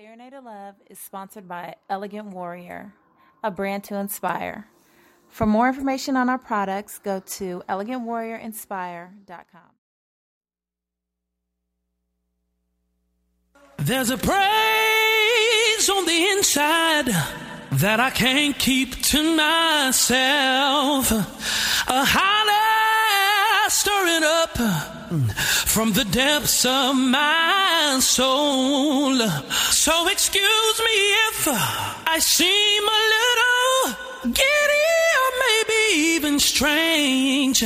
Serenade of Love is sponsored by Elegant Warrior, a brand to inspire. For more information on our products, go to elegantwarriorinspire.com. There's a praise on the inside that I can't keep to myself. A holler stirring up from the depths of my soul. So excuse me if I seem a little giddy or maybe even strange.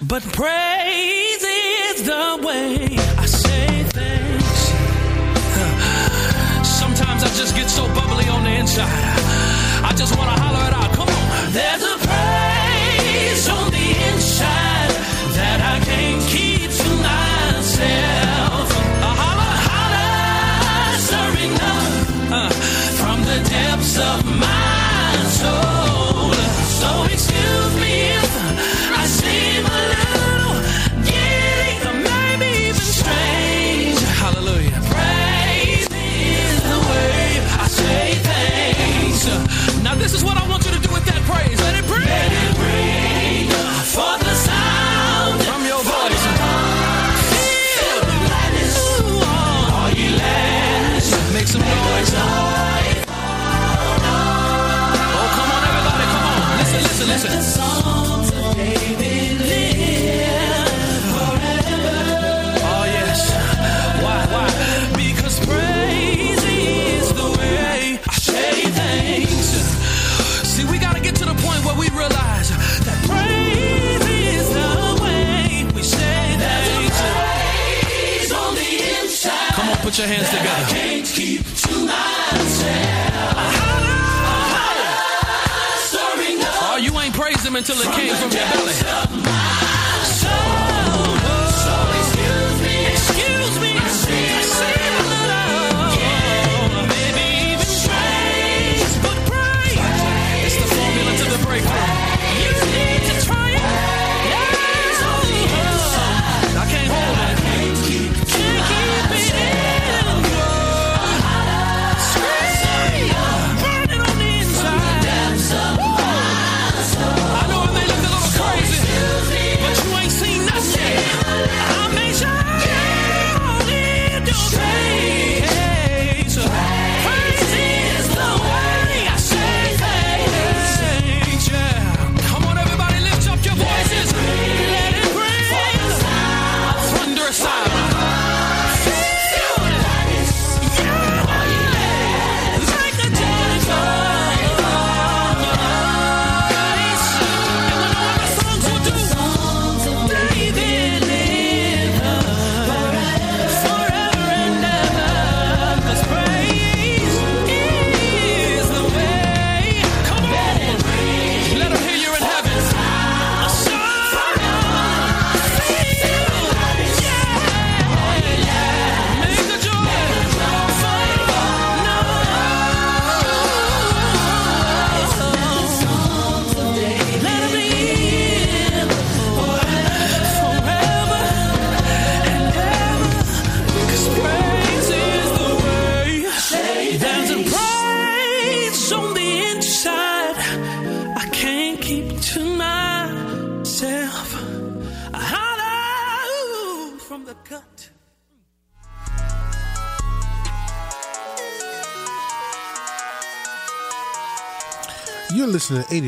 But praise is the way I say things. Sometimes I just get so bubbly on the inside. I just want to holler it out. Come on. There's a depths put your hands together. I can't keep to myself. Oh, you ain't praised him until it came from your belly.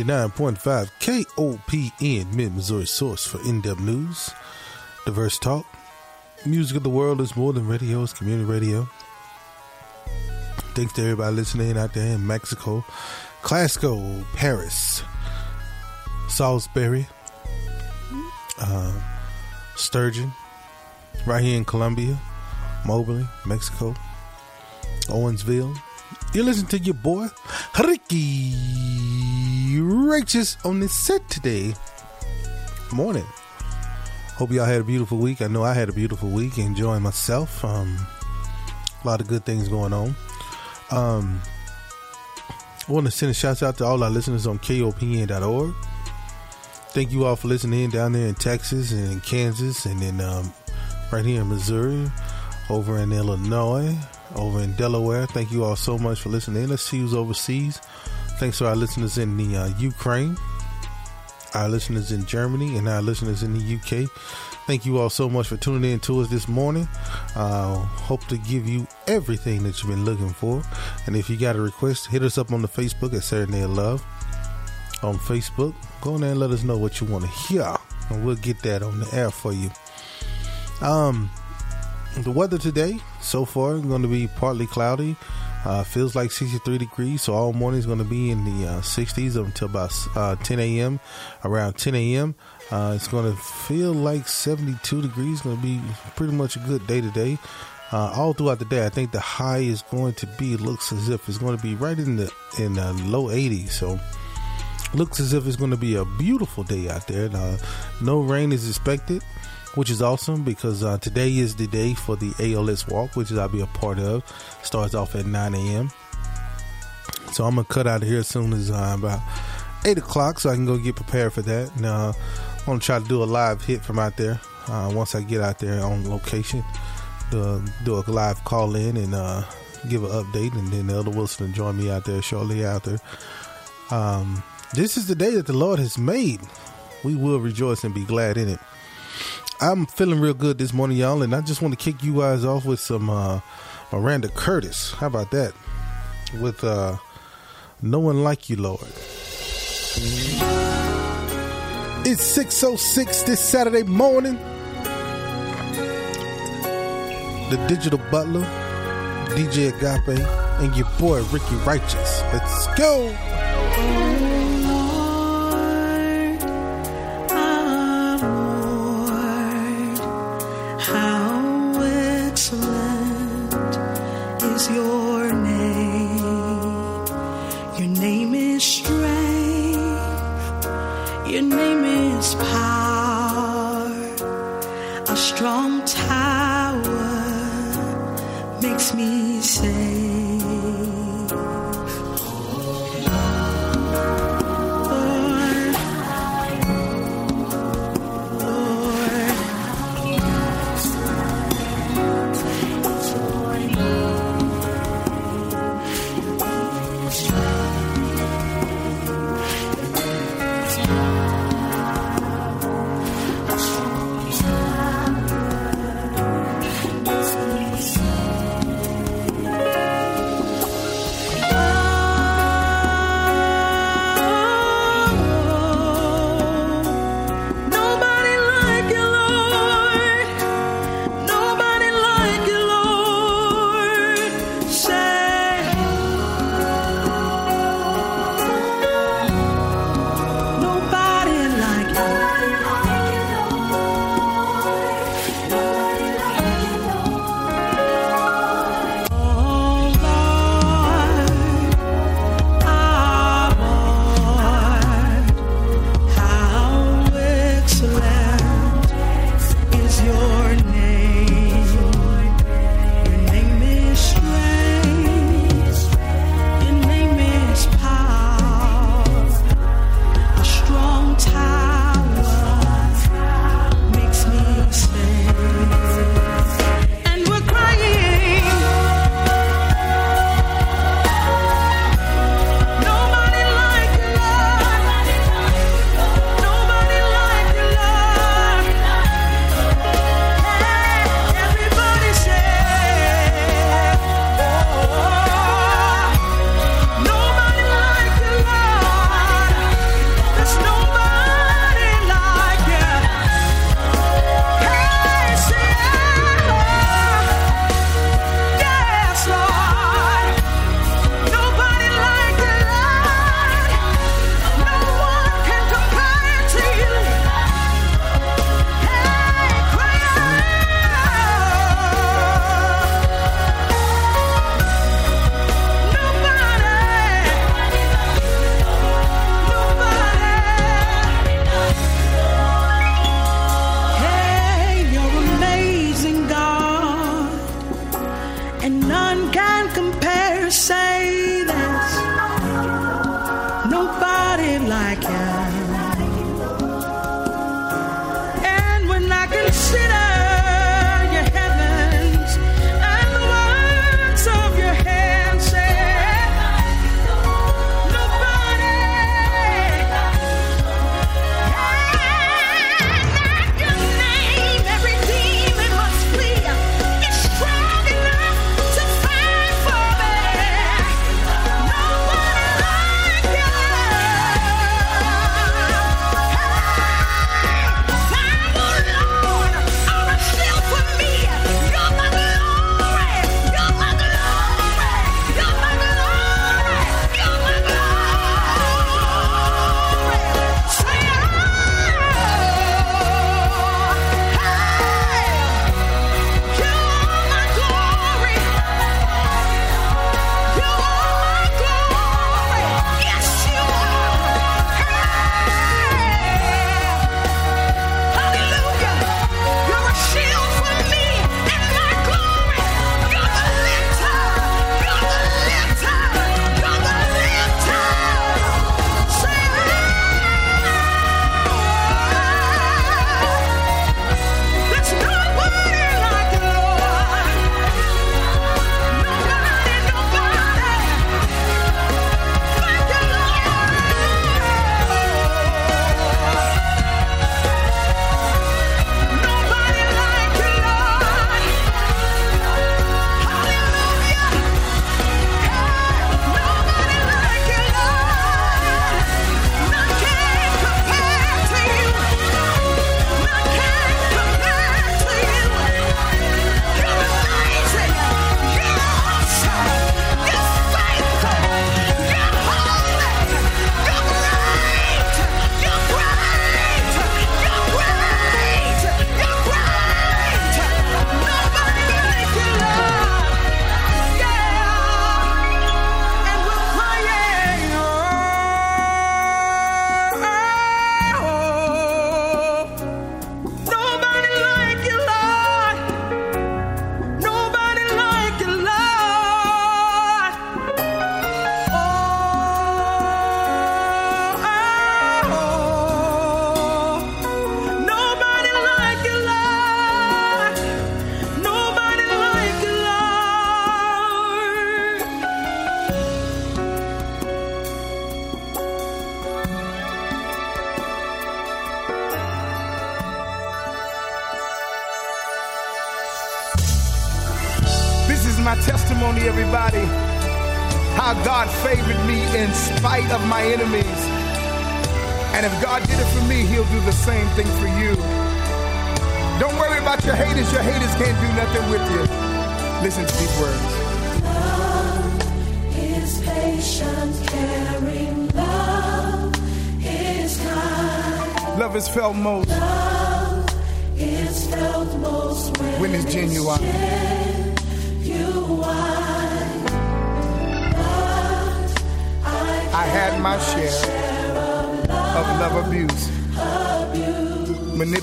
99.5 KOPN, Mid Missouri source for in depth news, diverse talk. Music of the world is more than radio, it's community radio. Thanks to everybody listening out there in Mexico, Glasgow, Paris, Salisbury, uh, Sturgeon, right here in Columbia, Moberly, Mexico, Owensville. You listen to your boy, Ricky. Righteous on this set today. Morning. Hope y'all had a beautiful week. I know I had a beautiful week, enjoying myself. Um, a lot of good things going on. Um, I want to send a shout out to all our listeners on KOPN.org. Thank you all for listening down there in Texas and in Kansas and in um, right here in Missouri, over in Illinois, over in Delaware. Thank you all so much for listening. Let's see who's overseas. Thanks to our listeners in the uh, Ukraine, our listeners in Germany, and our listeners in the UK. Thank you all so much for tuning in to us this morning. Uh, hope to give you everything that you've been looking for. And if you got a request, hit us up on the Facebook at Serenade of Love on Facebook. Go in there and let us know what you want to hear, and we'll get that on the air for you. Um, the weather today so far is going to be partly cloudy. Uh, feels like 63 degrees, so all morning is going to be in the uh, 60s until about uh, 10 a.m. Around 10 a.m., uh, it's going to feel like 72 degrees. Going to be pretty much a good day today. Uh, all throughout the day, I think the high is going to be looks as if it's going to be right in the in the low 80s. So looks as if it's going to be a beautiful day out there. No rain is expected which is awesome because uh, today is the day for the ALS walk, which I'll be a part of. Starts off at 9 a.m. So I'm gonna cut out of here as soon as uh, about eight o'clock, so I can go get prepared for that. And uh, I'm gonna try to do a live hit from out there uh, once I get out there on location. Do, do a live call in and uh, give an update, and then Elder Wilson will join me out there shortly after. Um, this is the day that the Lord has made. We will rejoice and be glad in it. I'm feeling real good this morning, y'all, and I just want to kick you guys off with some uh, Miranda Curtis. How about that? With uh, No One Like You, Lord. It's 6.06 this Saturday morning. The Digital Butler, DJ Agape, and your boy Ricky Righteous. Let's go! Strong tower makes me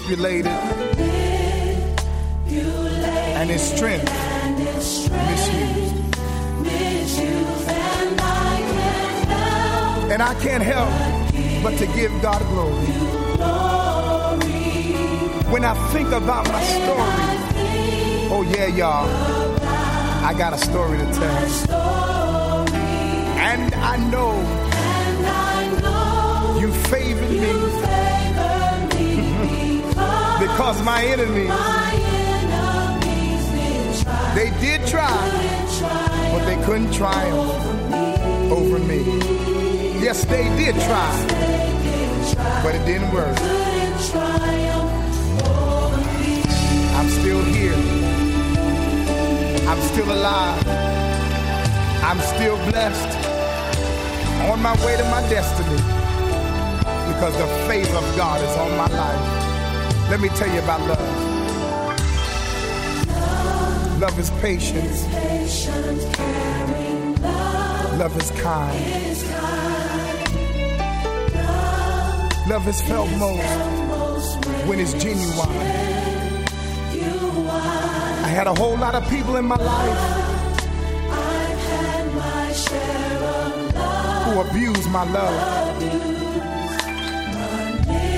manipulated, and its strength misused. And I can't help but to give God glory. When I think about my story, oh yeah, y'all, I got a story to tell. And I know you favored me because my enemies, they did try, but they couldn't triumph over me. Yes, they did try, but it didn't work. I'm still here. I'm still alive. I'm still blessed. On my way to my destiny because the favor of God is on my life. Let me tell you about love. Love is patient. Love is kind. Love is felt most when it's genuine. I had a whole lot of people in my life who abused my love.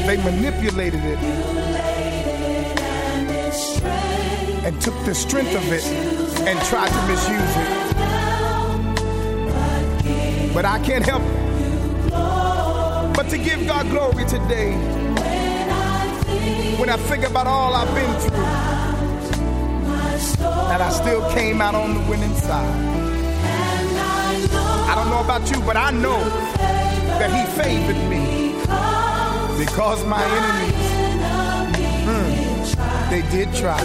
They manipulated it and took the strength of it and tried to misuse it. But I can't help but to give God glory today. When I think about all I've been through, that I still came out on the winning side. I don't know about you, but I know that He favored me because my hmm, they did try.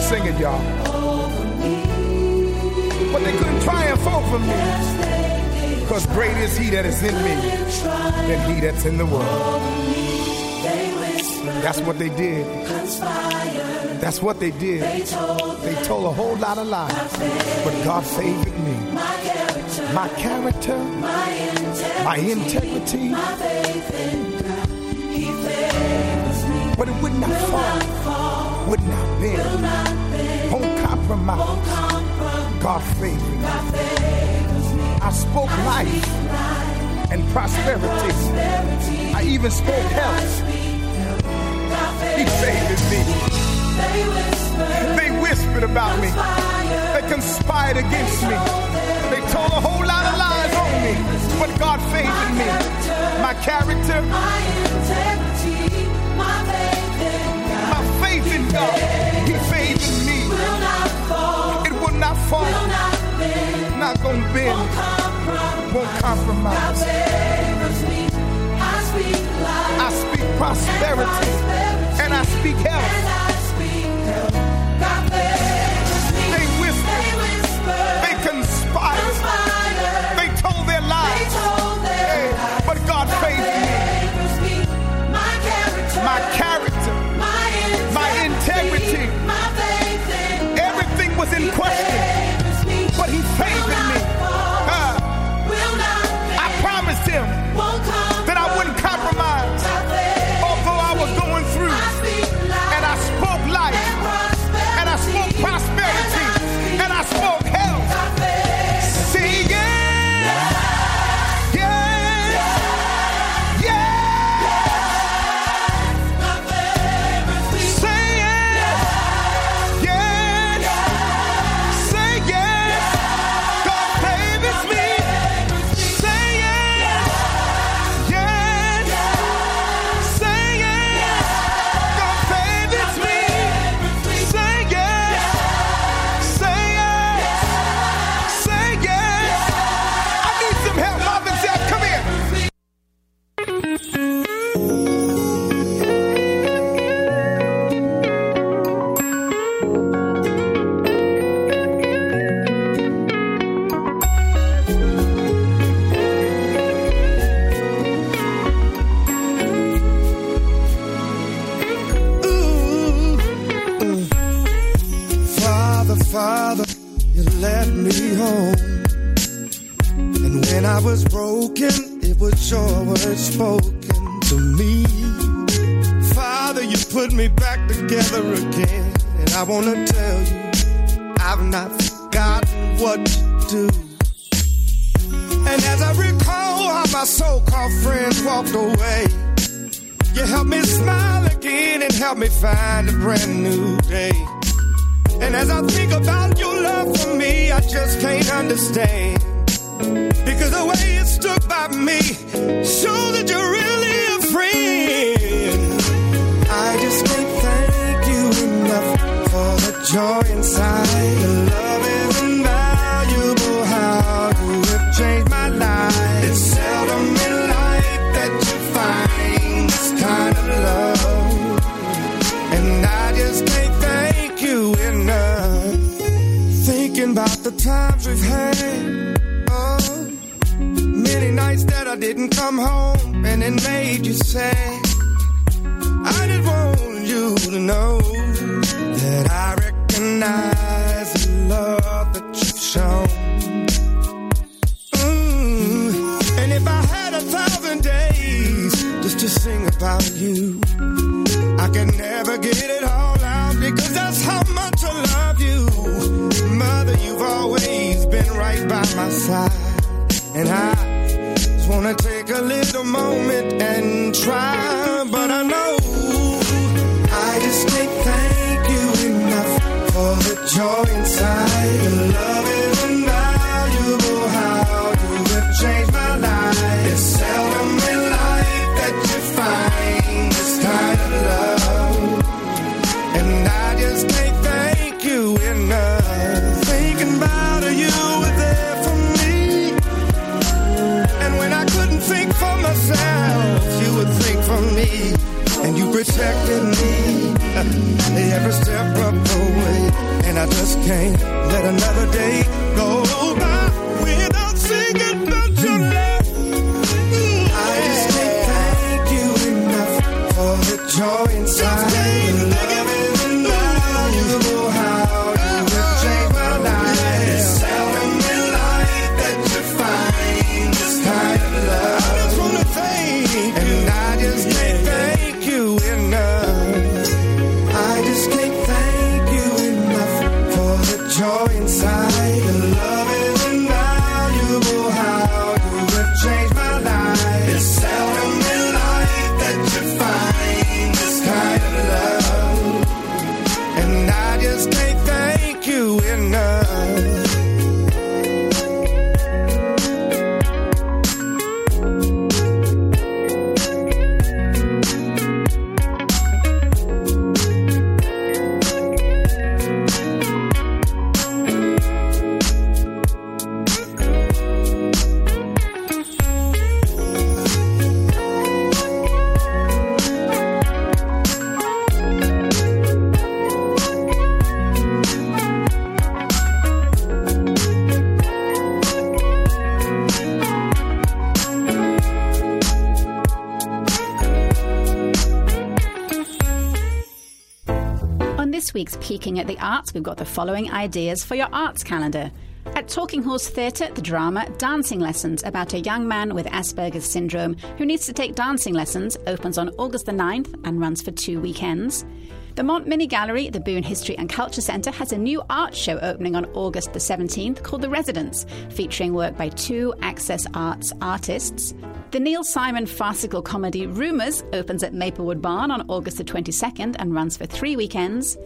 Sing it, y'all. But they couldn't triumph over me because great is He that is in me than He that's in the world. That's what they did. That's what they did. They told a whole lot of lies. But God favored me. My character, my integrity. But it would not fall, would not bend, won't compromise. God favored me. I spoke life and prosperity. I even spoke health. He favored me. They whispered about me. They conspired against me. They told a whole lot of lies on me. But God favored me. My character, my faith in God, He favored me. It will not fall, not gonna bend, won't compromise. Won't compromise. Me. I speak prosperity and I speak health. And I just wanna take a little moment and try, every step of the way. And I just can't let another day go week's Peeking at the Arts, we've got the following ideas for your arts calendar. At Talking Horse Theatre, the drama Dancing Lessons about a young man with Asperger's syndrome who needs to take dancing lessons opens on August the 9th and runs for two weekends. The Montminy Gallery, the Boone History and Culture Centre, has a new art show opening on August the 17th called The Residents, featuring work by two Access Arts artists. The Neil Simon farcical comedy Rumours opens at Maplewood Barn on August the 22nd and runs for three weekends.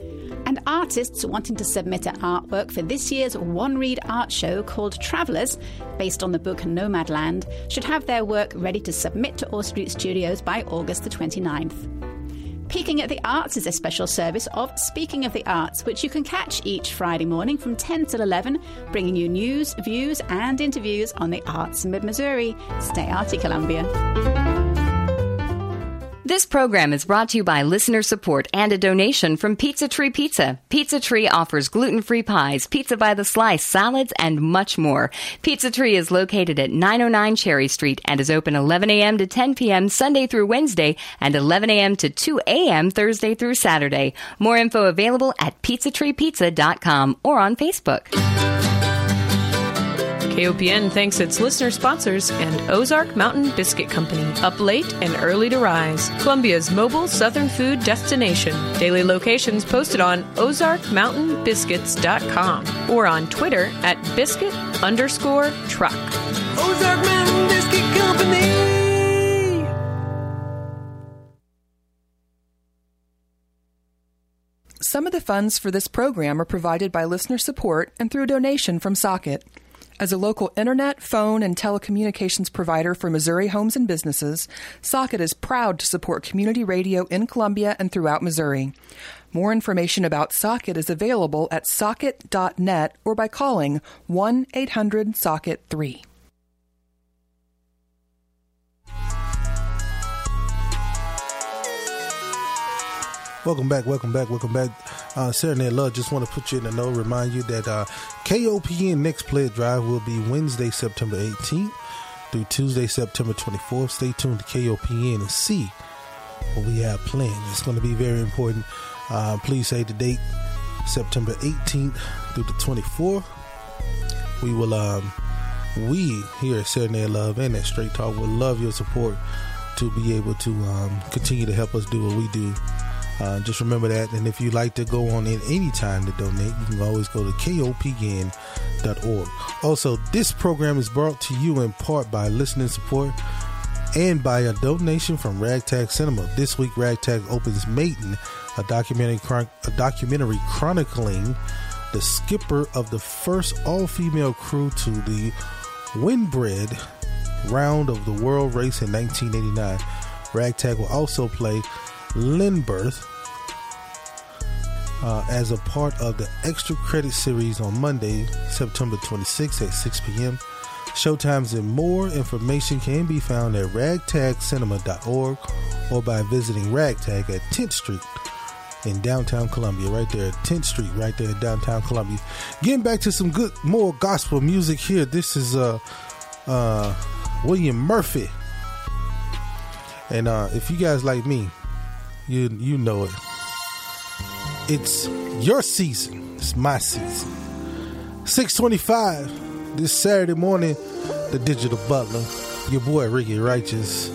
And artists wanting to submit an artwork for this year's One Read art show called Travellers, based on the book Nomadland, should have their work ready to submit to Orr Street Studios by August the 29th. Peeking at the Arts is a special service of Speaking of the Arts, which you can catch each Friday morning from 10 till 11, bringing you news, views, and interviews on the arts in mid Missouri. Stay arty, Columbia. This program is brought to you by listener support and a donation from Pizza Tree Pizza. Pizza Tree offers gluten-free pies, pizza by the slice, salads, and much more. Pizza Tree is located at 909 Cherry Street and is open 11 a.m. to 10 p.m. Sunday through Wednesday and 11 a.m. to 2 a.m. Thursday through Saturday. More info available at pizzatreepizza.com or on Facebook. KOPN thanks its listener sponsors and Ozark Mountain Biscuit Company, up late and early to rise. Columbia's mobile southern food destination. Daily locations posted on ozarkmountainbiscuits.com or on Twitter at biscuit underscore truck. Ozark Mountain Biscuit Company. Some of the funds for this program are provided by listener support and through donation from Socket. As a local internet, phone, and telecommunications provider for Missouri homes and businesses, Socket is proud to support community radio in Columbia and throughout Missouri. More information about Socket is available at socket.net or by calling 1 800 Socket 3. Welcome back, welcome back, welcome back. Uh, Serenade Love, just want to put you in the know, remind you that uh, KOPN Next Pledge Drive will be Wednesday, September 18th through Tuesday, September 24th. Stay tuned to KOPN and see what we have planned. It's going to be very important. Uh, please say the date, September 18th through the 24th. We will, um, we here at Serenade Love and at Straight Talk will love your support to be able to um, continue to help us do what we do. Uh, just remember that. And if you'd like to go on in any time to donate, you can always go to kopn.org. Also, this program is brought to you in part by listening support and by a donation from Ragtag Cinema. This week, Ragtag opens Maiden, a documentary, chron- a documentary chronicling the skipper of the first all-female crew to the Whitbread round of the world race in 1989. Ragtag will also play Lindberth uh, as a part of the extra credit series on Monday, September 26th at 6 p.m. Showtimes and more information can be found at ragtagcinema.org or by visiting Ragtag at 10th Street in downtown Columbia, right there, 10th Street, right there in downtown Columbia. Getting back to some good, more gospel music here. This is uh, uh, William Murphy, and uh, if you guys like me, you you know it. It's your season. It's my season. 625 this Saturday morning, the Digital Butler, your boy Ricky Righteous,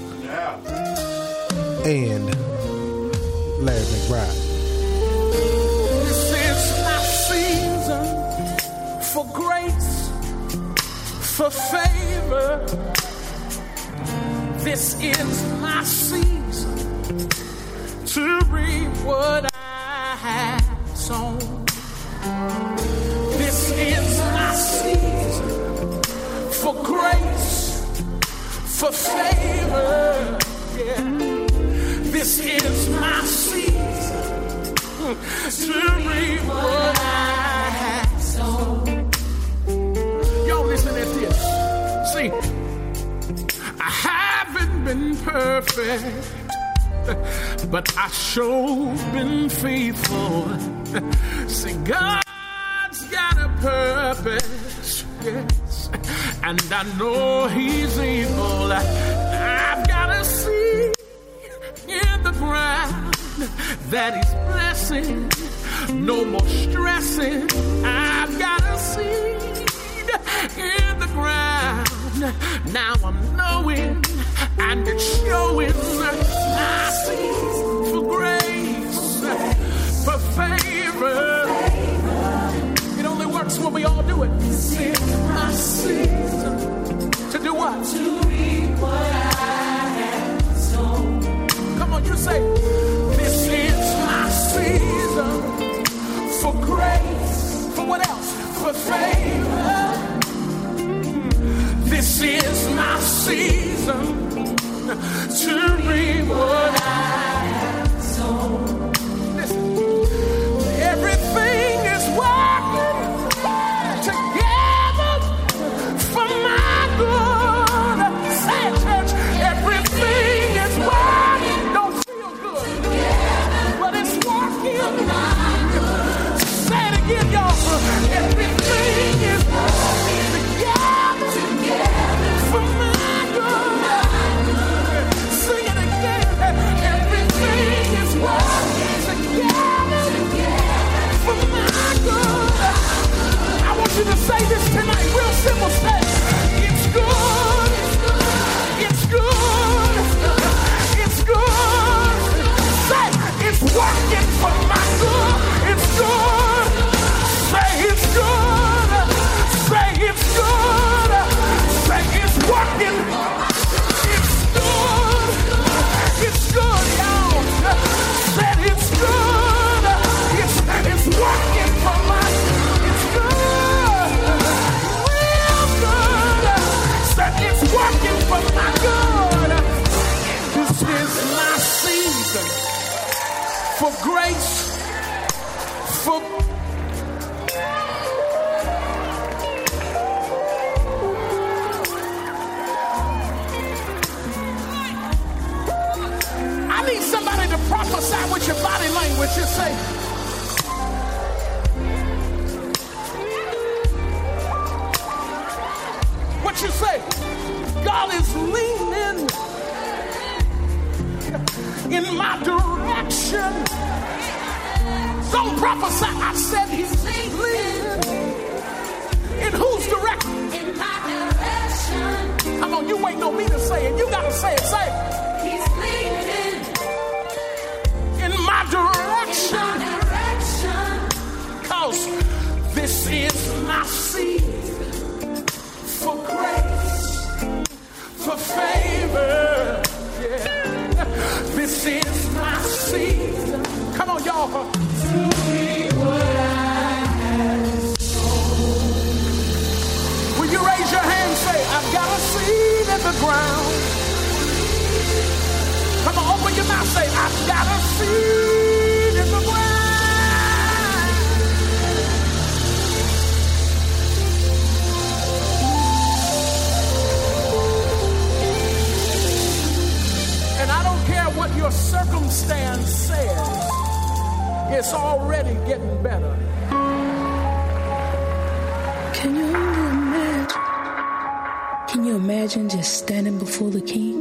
and Larry McBride. This is my season for grace, for favor. This is my season to reap what I have sown. This is my season for grace, for favor. Yeah. This is my season to reap what I have sown. Y'all listen at this. See, I haven't been perfect, but I sure been faithful. See, God's got a purpose, yes, and I know He's able. I've got a seed in the ground that He's blessing. No more stressing. I've got a seed in the ground. Now I'm knowing and it's showing my seed for grace, for favor. It only works when we all do it. This is my season to do what? To reap what I have sown. Come on, you say, This is my season for grace. For what else? For favor. Hmm. This is my season to reap what I your body language. Just say, What you say? God is leaning in my direction. Don't prophesy. I said he's leaning. In whose direction? In my direction. Come on, you ain't no me to say it. You gotta say it. Say it. My season for grace, for favor. Come on, y'all. I. Will you raise your say, I've got a seed in the ground? Come on, open your mouth. Say, I've got a seed in the ground. Your circumstance says, it's already getting better. Can you imagine? Can you imagine just standing before the king?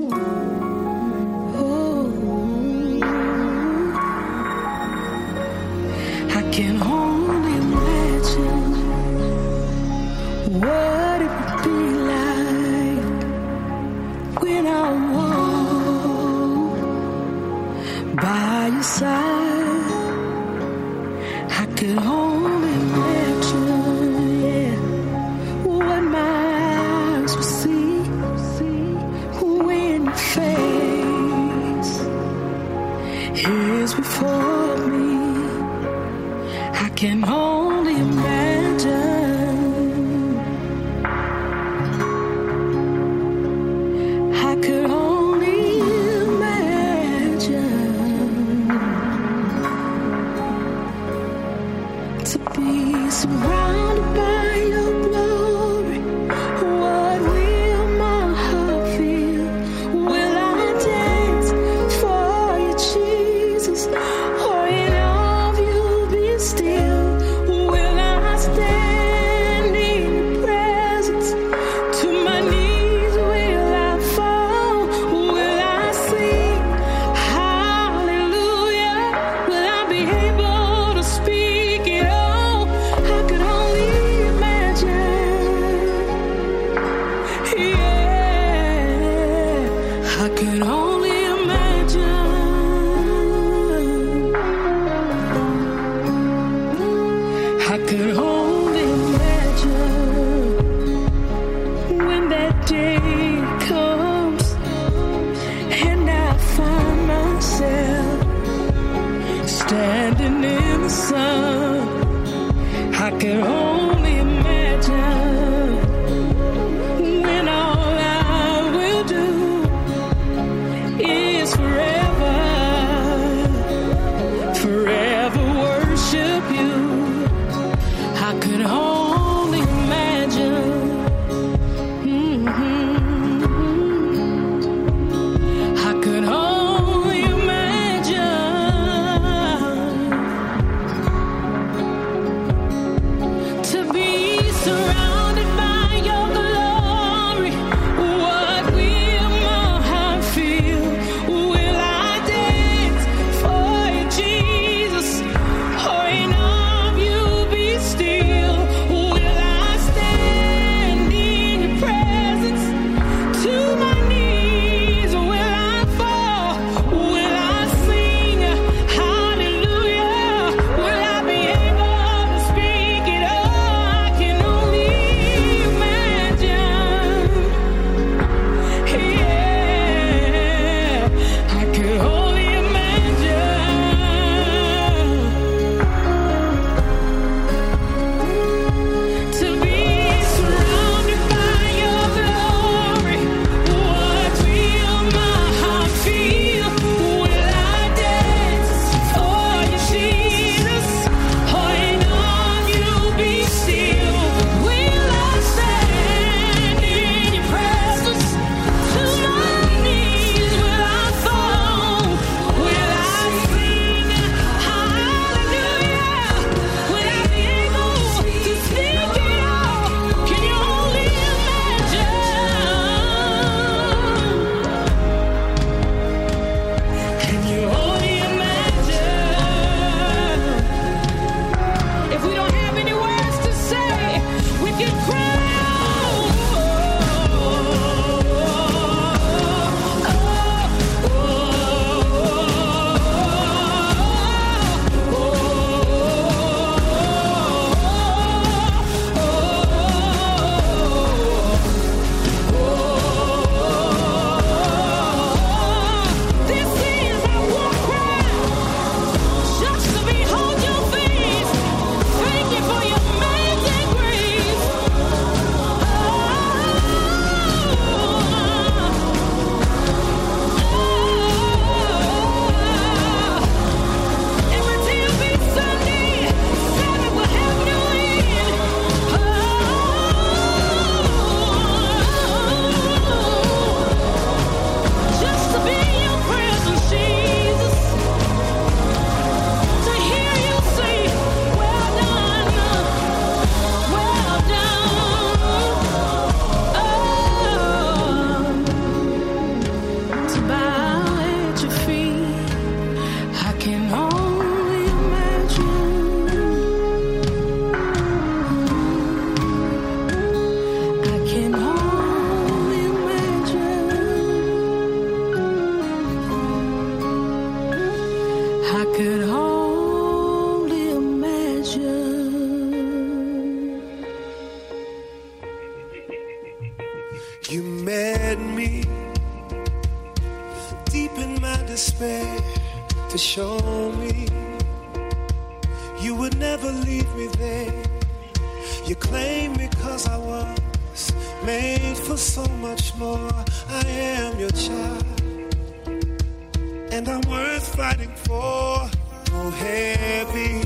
And I'm worth fighting for. Oh, heavy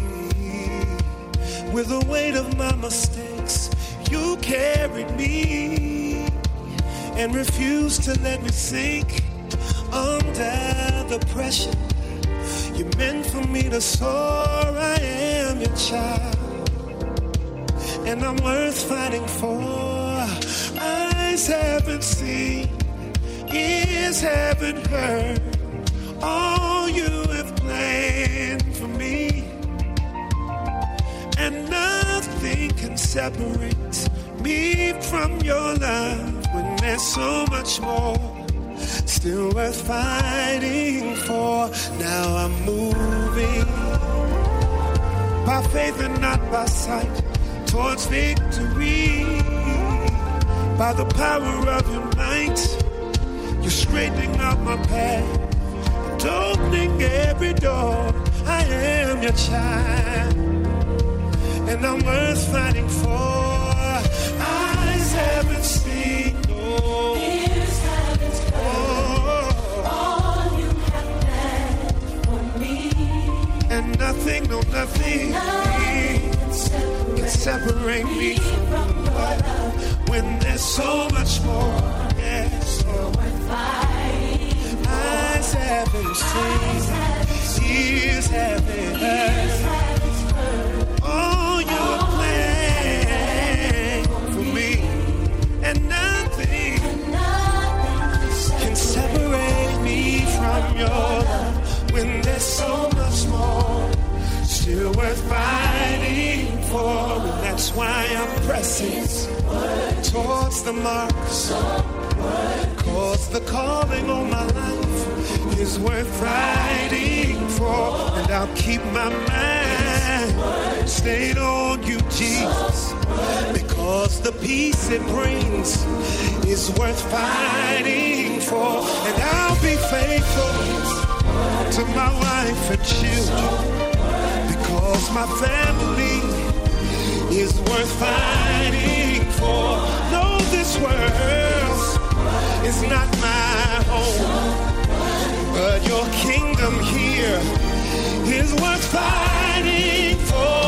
with the weight of my mistakes, you carried me and refused to let me sink under the pressure. You meant for me to soar. I am your child, and I'm worth fighting for. Eyes haven't seen, ears haven't heard all you have planned for me, and nothing can separate me from your love when there's so much more still worth fighting for. Now I'm moving by faith and not by sight towards victory. By the power of your might, you're straightening out my path, opening every door. I am your child, and I'm worth fighting for. Eyes haven't seen, no. Ears haven't heard oh. all you have planned for me. and nothing, no nothing Nothing can can separate me from your love when there's so much more. Yes, oh. eyes haven't seen, ears haven't heard. All you planned for me, and nothing can separate me from your love when there's so much more still worth fighting for. That's why I'm pressing towards the mark. Cause the calling on my life is worth fighting for. And I'll keep my mind stayed on you, Jesus. Because the peace it brings is worth fighting for. And I'll be faithful to my wife and children. Because my family is worth fighting for. No, this world is not your kingdom here is worth fighting for.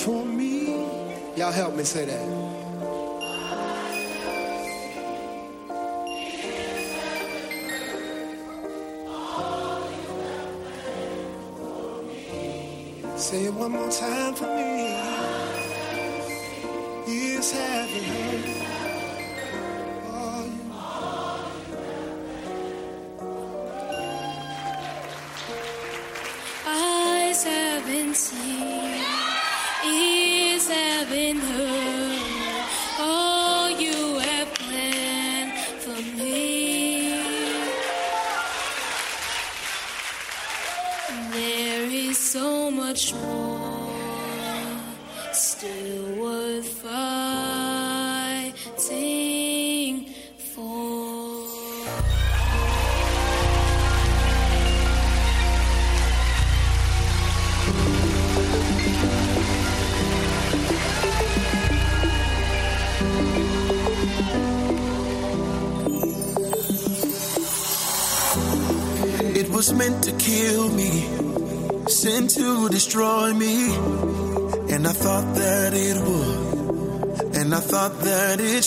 For me. Y'all help me say that. Say it one more time for me. Is haven't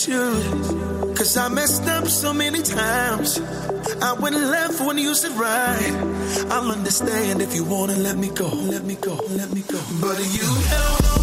it. Cause I messed up so many times. I went left when you said right. I'll understand if you wanna let me go, let me go, let me go. But you held on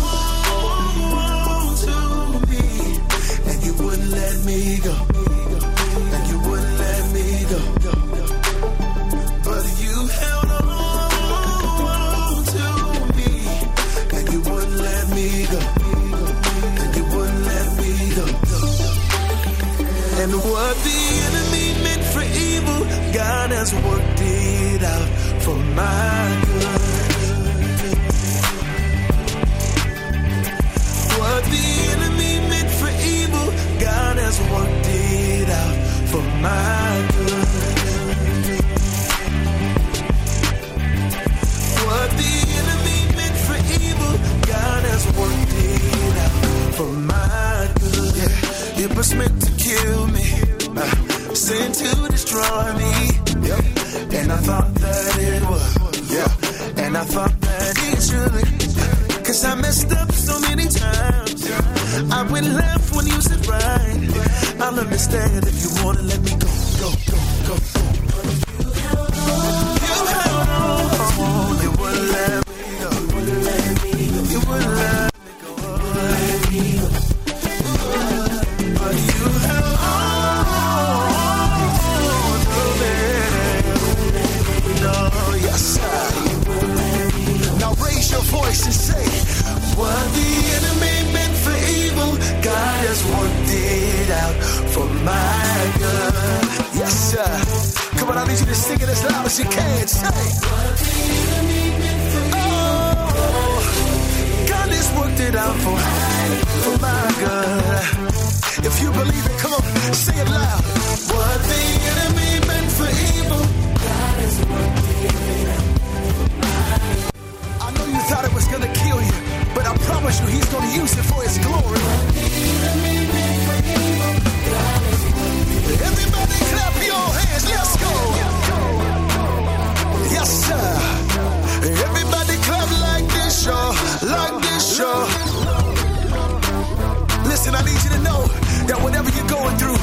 has worked it out for my good. What the enemy meant for evil, God has worked it out for my good. What the enemy meant for evil, God has worked it out for my good. Yeah, it was meant to kill me, uh, sent to destroy me. Thought that it was. Yeah, and I thought that it should. Cause I messed up so many times. I went left when you said right. I'll understand if you wanna let me go, go, go, go, go. You held on, you wouldn't let me go. You wouldn't let me go. What the enemy meant for evil, God has worked it out for my good. Yes, sir. Come on, I need you to sing it as loud as you can. Say, What the enemy meant for evil, God has worked it out for, for my good. If you believe it, come on, say it loud. What the enemy meant for evil, God has worked it out. I know you thought it was gonna promise you he's gonna use it for his glory. Everybody clap your hands, let's go. Yes, sir. Everybody clap like this, y'all. Like this, y'all. Listen, I need you to know that whatever you're going through,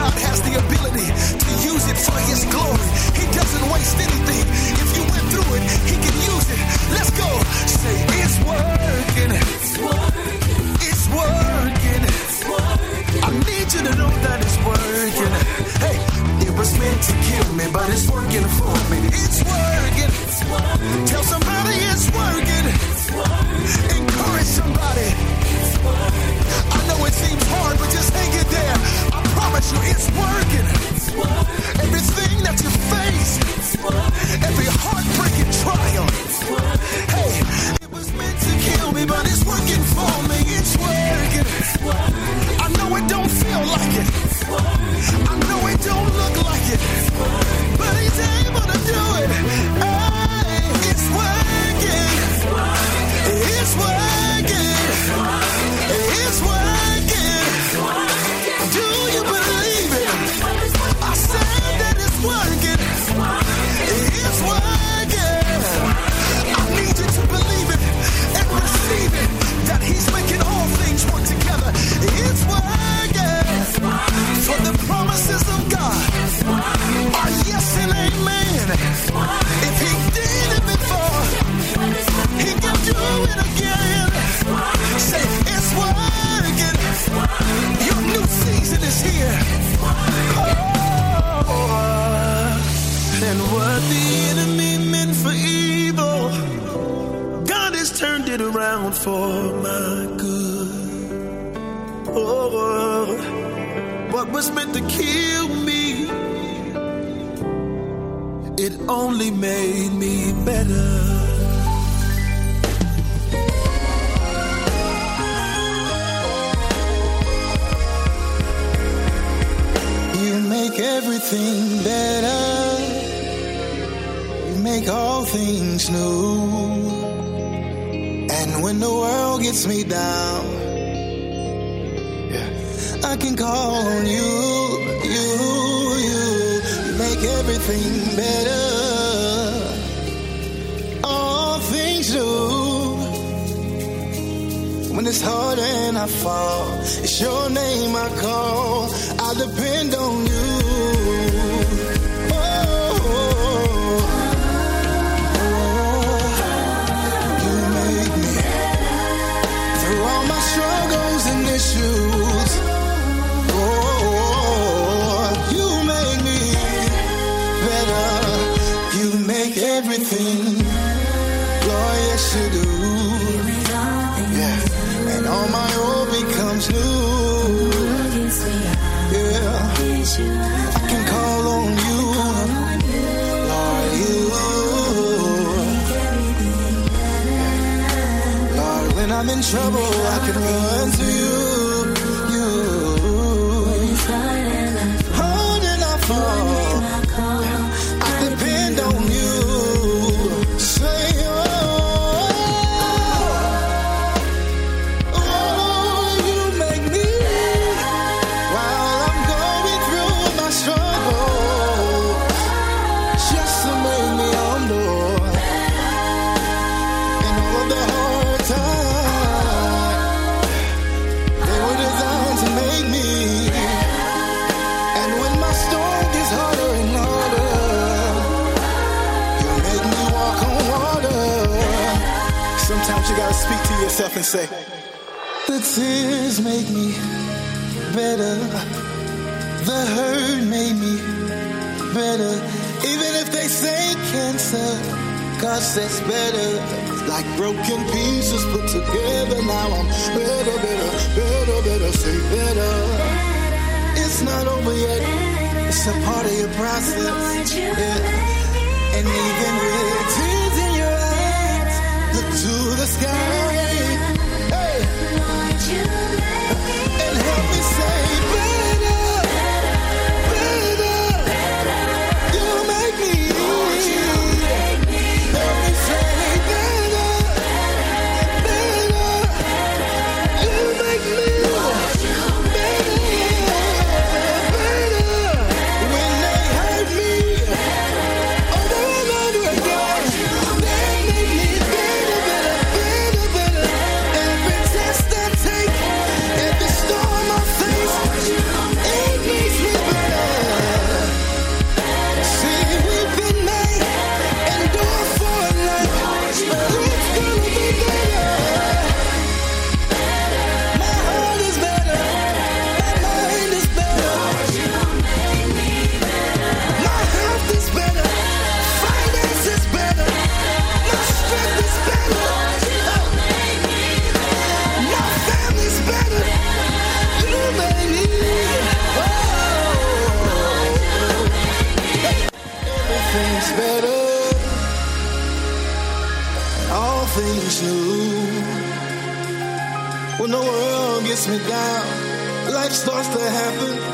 God has the ability to use it for His glory. Doesn't waste anything. If you went through it, He can use it. Let's go. Say, it's working. It's working. It's working. It's working. I need you to know that it's working. Hey, it was meant to kill me, but it's working for me. It's working. It's working. Tell somebody it's working. It's working. Encourage somebody. It's working. I know it seems hard, but just hang it there. Promise you, it's working. It's working. Everything that you face, every heartbreaking trial, access better. Like broken pieces put together. Now I'm better, better, better, better, say better. It's not over yet. It's a part of your process. Yeah. And even with tears in your eyes, look to the sky. Hey. me down. Life starts to happen.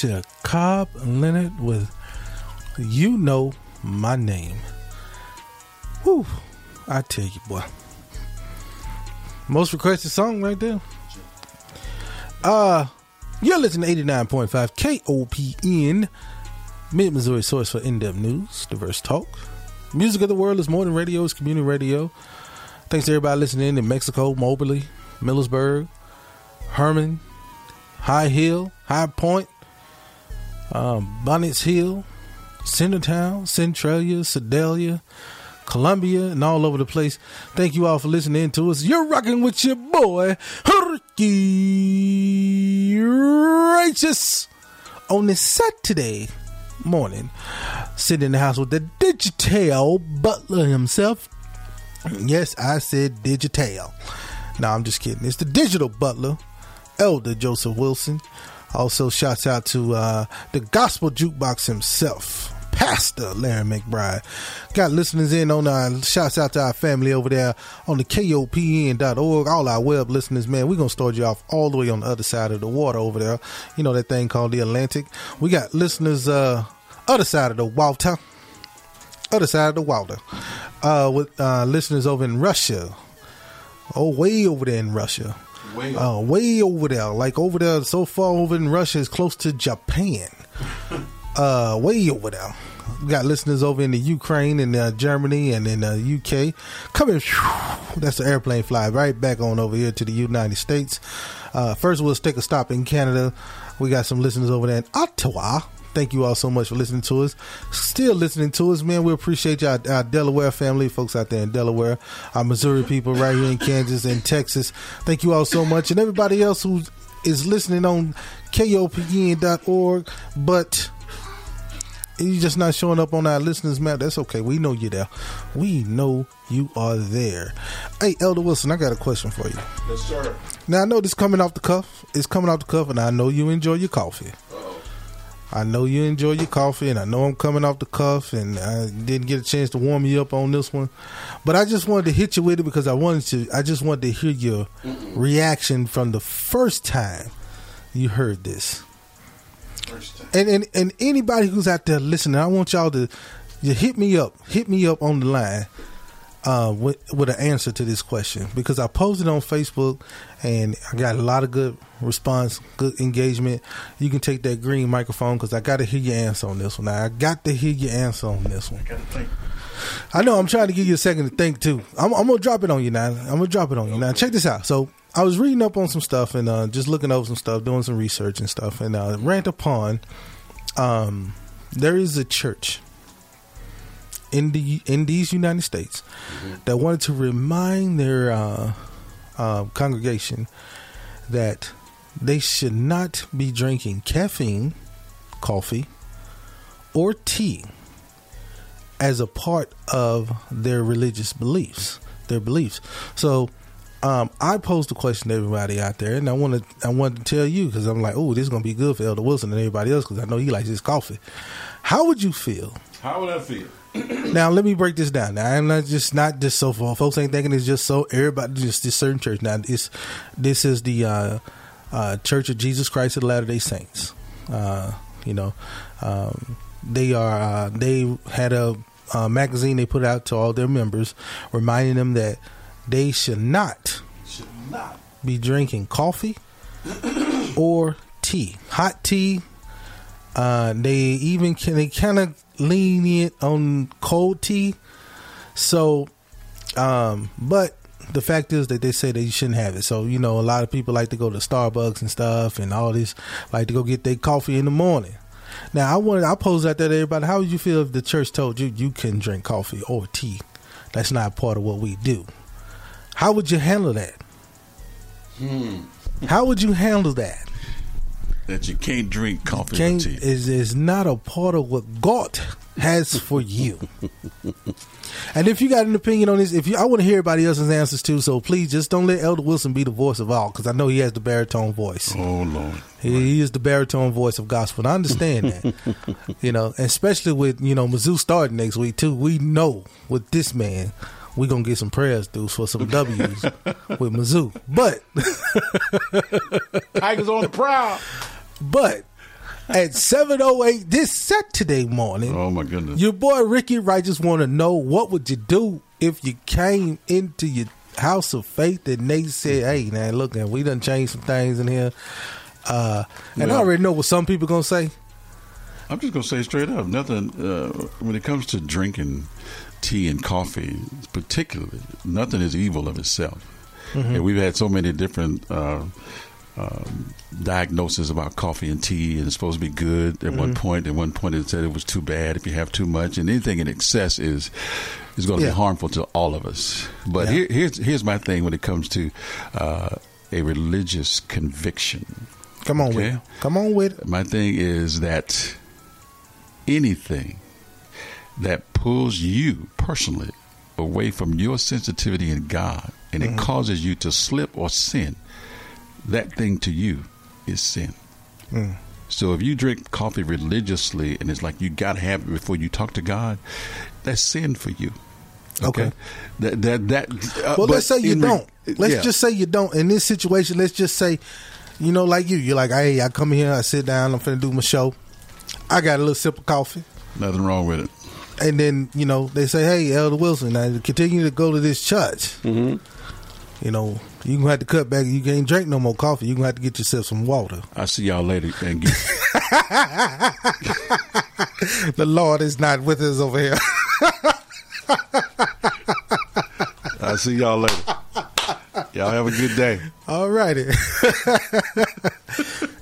Tasha Cobbs Leonard with You Know My Name. Whew, I tell you, boy. Most requested song right there. Uh, you're listening to 89.5 KOPN, Mid Missouri source for in depth news, diverse talk. Music of the world is more than radio, it's community radio. Thanks to everybody listening in Mexico, Moberly, Millersburg, Hermann, High Hill, High Point, um, Bonnots Mill, Centertown, Centralia, Sedalia, Columbia, and all over the place. Thank you all for listening to us. You're rocking with your boy, Ricky Righteous, on this Saturday morning. Sitting in the house with the digital butler himself. Yes, I said digital. No, I'm just kidding. It's the digital butler, Elder Joseph Wilson. Also, shouts out to uh, the gospel jukebox himself, Pastor Larry McBride. Got listeners in on our shouts out to our family over there on the KOPN.org. All our web listeners, man, we're going to start you off all the way on the other side of the water over there. You know that thing called the Atlantic. We got listeners, uh, other side of the water. Other side of the water. Uh, with uh, listeners over in Russia. Oh, way over there in Russia. Way uh, way over there. Like over there, so far over in Russia, is close to Japan. uh, way over there. We got listeners over in the Ukraine and uh, Germany and in the UK. Coming, whew, that's the airplane fly right back on over here to the United States. Uh, first, we'll take a stop in Canada. We got some listeners over there in Ottawa. Thank you all so much for listening to us. Still listening to us, man. We appreciate y'all, our Delaware family, folks out there in Delaware, our Missouri people right here in Kansas and Texas. Thank you all so much. And everybody else who is listening on KOPN.org, but you're just not showing up on our listeners map. That's okay. We know you're there. We know you are there. Hey, Elder Wilson, I got a question for you. Yes, sir. Now I know this coming off the cuff. It's coming off the cuff, and I know you enjoy your coffee. I know you enjoy your coffee, and I know I'm coming off the cuff, and I didn't get a chance to warm you up on this one, but I just wanted to hit you with it because I wanted to. I just wanted to hear your reaction from the first time you heard this. First time. And and and anybody who's out there listening, I want y'all to you hit me up, hit me up on the line uh, with with an answer to this question because I posted on Facebook and I got a lot of good response, good engagement. You can take that green microphone because I got to hear your answer on this one. Now, I got to hear your answer on this one. I know I'm trying to give you a second to think too. I'm, I'm gonna drop it on you now. I'm gonna drop it on you now. Check this out. So I was reading up on some stuff and uh, just looking over some stuff, doing some research and stuff, and uh, ran upon um, there is a church in the in these United States that wanted to remind their uh, uh, congregation that they should not be drinking caffeine, coffee, or tea as a part of their religious beliefs, their beliefs. So, um, I posed a question to everybody out there, and I want to I wanted to tell you because I'm like, oh, this is gonna be good for Elder Wilson and everybody else because I know he likes his coffee. How would you feel? How would I feel? now let me break this down. Now I'm not just not just so far. Folks ain't thinking it's just so everybody just this certain church. Now it's this is the uh, uh, Church of Jesus Christ of Latter Day Saints. Uh, you know, um, they are uh, they had a, uh magazine they put out to all their members, reminding them that they should not Should not. be drinking coffee or tea, hot tea. Uh, they even can they kind of lenient on cold tea. So, um, but the fact is that they say that you shouldn't have it. So you know, a lot of people like to go to Starbucks and stuff, and all this like to go get their coffee in the morning. Now, I wanted I posed out there to everybody. How would you feel if the church told you you couldn't drink coffee or tea? That's not part of what we do. How would you handle that? Hmm. How would you handle that? That you can't drink coffee Can't, or tea. is is not a part of what God has for you. and if you got an opinion on this, if you, I want to hear everybody else's answers too. So please just don't let Elder Wilson be the voice of all, because I know he has the baritone voice. Oh Lord. He, he is the baritone voice of gospel. And I understand that, you know, especially with you know Mizzou starting next week too. We know with this man. We gonna get some prayers through for some W's with Mizzou, but Tigers on the prowl. But at 7.08 this Saturday morning. Oh my goodness. Your boy Ricky Wright just want to know what would you do if you came into your house of faith and they said, "Hey, now look, man, we done changed some things in here," uh, and I already know what some people gonna say. I'm just gonna say straight up, nothing. Uh, when it comes to drinking tea and coffee, particularly, nothing is evil of itself. Mhm. And we've had so many different uh, um, diagnoses about coffee and tea, and it's supposed to be good at one Mhm. point. At one point, it said it was too bad if you have too much, and anything in excess is is going to Yeah. be harmful to all of us. But Yeah. here, here's here's my thing when it comes to uh, a religious conviction. Come on with Okay. it. Come on with it. My thing is that anything that pulls you personally away from your sensitivity in God and it Mhm. causes you to slip or sin, that thing to you is sin. Mm. So if you drink coffee religiously and it's like you got to have it before you talk to God, that's sin for you. Okay. That that that. Uh, well, let's say you re- don't. Let's yeah. just say you don't. In this situation, let's just say, you know, like you, you're like, hey, I come here, I sit down, I'm finna do my show. I got a little sip of coffee. nothing wrong with it. And then, you know, they say, hey, Elder Wilson, now continue to go to this church. Mm-hmm. You know, you gonna have to cut back. You can't drink no more coffee. You gonna have to get yourself some water. I see y'all later and get the Lord is not with us over here. I see y'all later. Y'all have a good day. All righty.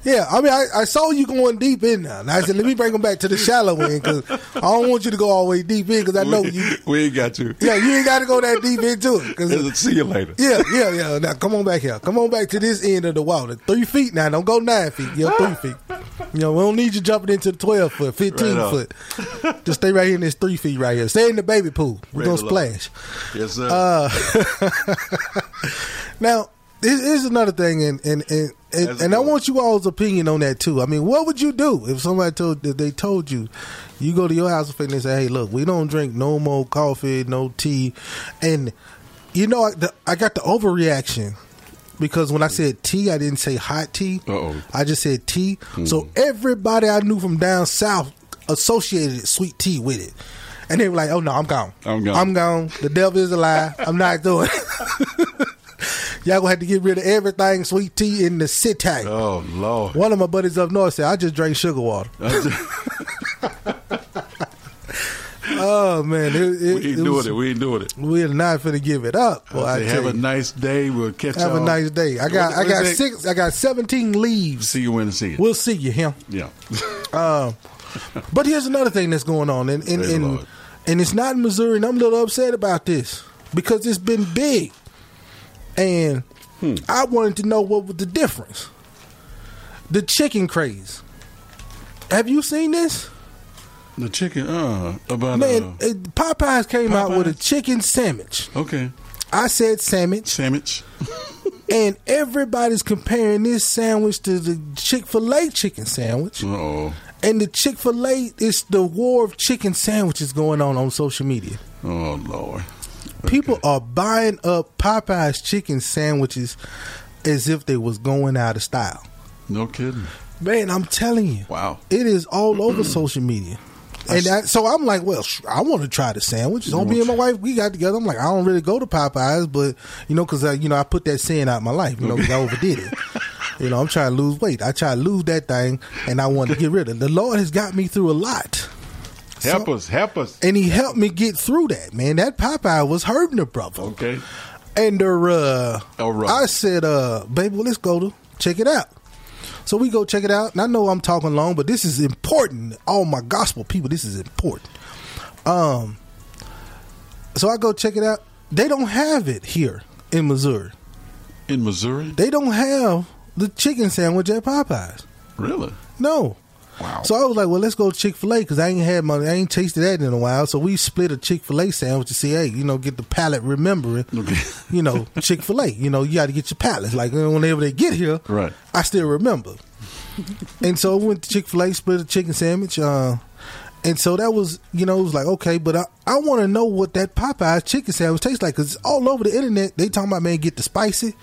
yeah, I mean, I, I saw you going deep in now. And I said, let me bring them back to the shallow end because I don't want you to go all the way deep in because I know we, you. we ain't got to. Yeah, you ain't got to go that deep into it. 'cause- See you later. yeah, yeah, yeah. Now come on back here. Come on back to this end of the water. Three feet now. Don't go nine feet. Yeah, three feet. You know, we don't need you jumping into the twelve foot, fifteen Right foot. Just stay right here in this three feet right here. Stay in the baby pool. We're gonna splash. Yes, sir. Uh, now, here's another thing, and and and, and, and I want you all's opinion on that too. I mean, what would you do if somebody told if they told you, you go to your house and they say, "Hey, look, we don't drink no more coffee, no tea," and you know, I, the, I got the overreaction because when I said tea, I didn't say hot tea. Uh-oh. I just said tea. Hmm. So everybody I knew from down south associated sweet tea with it. And they were like, oh no, I'm gone. I'm gone. I'm gone. The devil is a lie. I'm not doing it. Y'all gonna have to get rid of everything sweet tea in the city. Oh Lord. One of my buddies up north said, I just drank sugar water. oh man, it, it, we ain't it doing was- it. We ain't doing it. We're not finna give it up. Boy, I I say, tell have a nice day. We'll catch Have a y'all. nice day. I got What- I got six I got seventeen leaves. See you when to see it. We'll see you him. Yeah. Uh, but here's another thing that's going on, and and and, and it's not in Missouri, and I'm a little upset about this because it's been big, and Hmm. I wanted to know what was the difference. The chicken craze. Have you seen this? The chicken. Uh, about Man, uh, uh, Popeyes came out with a chicken sandwich. okay. I said sandwich, Sandwich. and everybody's comparing this sandwich to the Chick Fil A chicken sandwich. Uh oh. And the Chick Fil A, it's the war of chicken sandwiches going on on social media. Oh Lord. People are buying up Popeyes chicken sandwiches as if they was going out of style. No kidding. Man, I'm telling you, Wow. it is all over social media. And I, so I'm like, well, I want to try the sandwich. So me and my wife, we got together. I'm like, I don't really go to Popeyes, but you know, because I, you know, I put that sin out of my life, you know, because I overdid it. You know, I'm trying to lose weight. I try to lose that thing, and I want to get rid of it. The Lord has got me through a lot. Help So- us. Help us. and he helped me get through that. Man, that Popeye was hurting the brother. Okay. And uh, All right. I said, uh, baby, well, let's go to check it out. So we go check it out. And I know I'm talking long, but this is important. All my gospel people, this is important. Um, so I go check it out. They don't have it here in Missouri. In Missouri. They don't have the chicken sandwich at Popeyes. Really? No. Wow. So I was like, well, let's go to Chick Fil A because I ain't had my, I ain't tasted that in a while. So we split a Chick Fil A sandwich to see, hey, you know, get the palate remembering, you know, Chick Fil A. You know, you got to get your palate. Like whenever they get here, Right. I still remember. and so I went to Chick Fil A, split a chicken sandwich. Uh, and so that was, you know, it was like okay, but I, I want to know what that Popeyes chicken sandwich tastes like because all over the internet they talking about man get the spicy,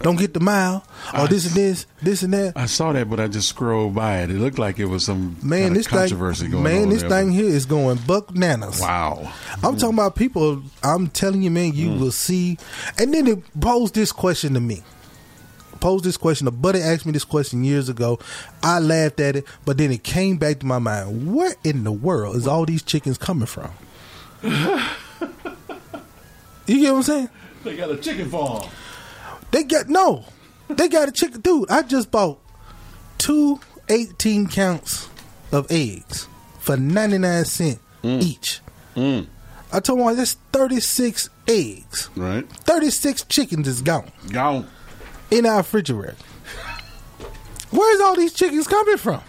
don't get the mile, oh, or this and this, this and that. I saw that, but I just scrolled by it. It looked like it was some Man, kind of this controversy thing, going man, this there. thing here is going buck nanas. Wow. I'm talking about people. I'm telling you, man, you mm. will see. And then it posed this question to me. Posed this question. A buddy asked me this question years ago. I laughed at it, but then it came back to my mind. Where in the world is all these chickens coming from? you get what I'm saying? They got a chicken farm. They got no. They got a chicken, dude. I just bought two 18 counts of eggs for 99 cent mm. each. Mm. I told my that's 36 eggs. Right. 36 chickens is gone Gone. in our refrigerator. Where's all these chickens coming from?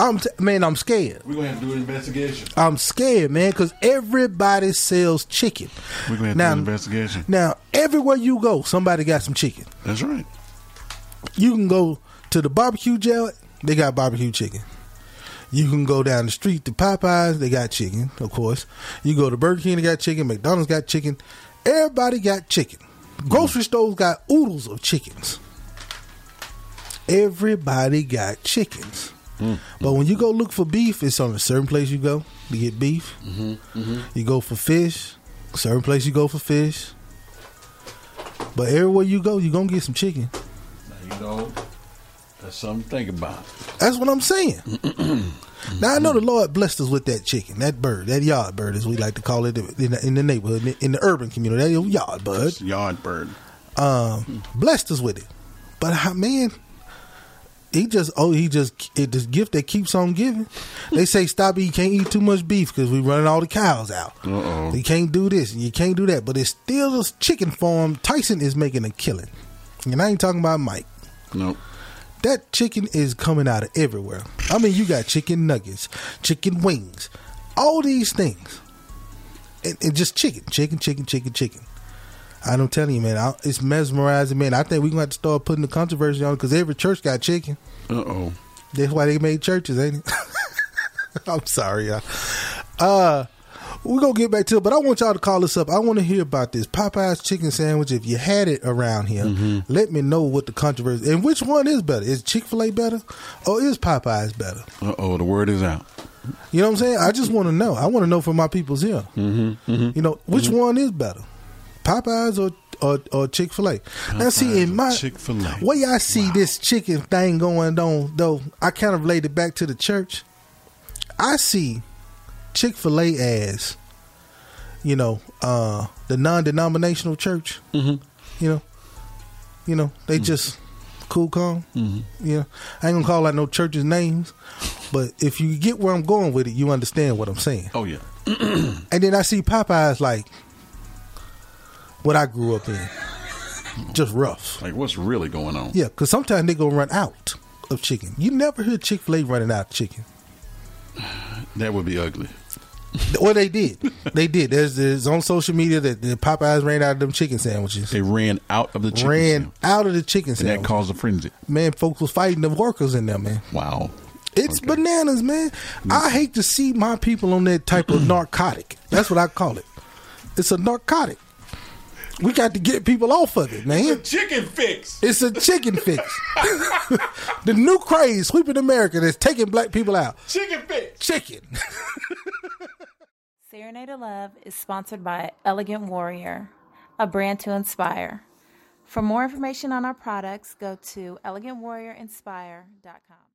I'm t- man, I'm scared. We're gonna have to do an investigation. I'm scared, man, because everybody sells chicken. We're gonna have to Now- do an investigation. Now, everywhere you go, somebody got some chicken. That's right. You can go to the barbecue joint, they got barbecue chicken. You can go down the street to Popeyes, they got chicken, of course. You go to Burger King, they got chicken. McDonald's got chicken. Everybody got chicken. Grocery stores got oodles of chickens. Everybody got chickens. Mm-hmm. But when you go look for beef, it's on a certain place you go to get beef. Mm-hmm. Mm-hmm. You go for fish, certain place you go for fish. But everywhere you go, you're going to get some chicken. Now, you know, that's something to think about. That's what I'm saying. now I know the Lord blessed us with that chicken, that bird, that yard bird, as we like to call it in the, in the neighborhood, in the urban community, that yard bird. Yard bird. Um, blessed us with it, but man, he just oh he just it this gift that keeps on giving. They say stop eating, can't eat too much beef because we running all the cows out. Uh oh. You can't do this and you can't do that, but it's still a chicken farm. Tyson is making a killing, and I ain't talking about Mike. Nope. That chicken is coming out of everywhere. I mean, you got chicken nuggets, chicken wings, all these things, and, and just chicken, chicken, chicken, chicken, chicken. I'm telling you, man, I, it's mesmerizing, man. I think we're gonna have to start putting the controversy on because every church got chicken. Uh oh. That's why they made churches, ain't it? I'm sorry, y'all. Uh, we're gonna get back to it, but I want y'all to call us up. I want to hear about this Popeyes chicken sandwich. If you had it around here, let me know what the controversy and which one is better. Is Chick Fil A better, or is Popeyes better? Uh oh. The word is out. You know what I'm saying? I just want to know. I want to know from my people's here. Mm-hmm. You know, which one is better, Popeyes or or, or Chick Fil A? Now, see, in my Chick-fil-A. way I see this chicken thing going on, though, I kind of relate it back to the church. I see Chick Fil A as, you know, uh, the non-denominational church. Mm-hmm. You know, you know, they just cool, calm. Mm-hmm. Yeah, I ain't gonna call out no churches' names, but if you get where I'm going with it, you understand what I'm saying. Oh yeah. And then I see Popeyes like what I grew up in, just rough. Like what's really going on? Yeah, because sometimes they gonna run out of chicken. You never hear Chick Fil A running out of chicken. That would be ugly. Well, they did. They did. There's, there's on social media that the Popeyes ran out of them chicken sandwiches. They ran out of the chicken. ran sandwich. out of the chicken and sandwich. that caused a frenzy. man, folks was fighting the workers in there, man. Wow. It's bananas, man. I hate to see my people on that type of narcotic. That's what I call it. It's a narcotic. We got to get people off of it, man. Chicken fix. It's a chicken fix. the new craze sweeping America that's taking black people out. Chicken fix. Chicken. Serenade of Love is sponsored by Elegant Warrior, a brand to inspire. For more information on our products, go to elegantwarriorinspire.com.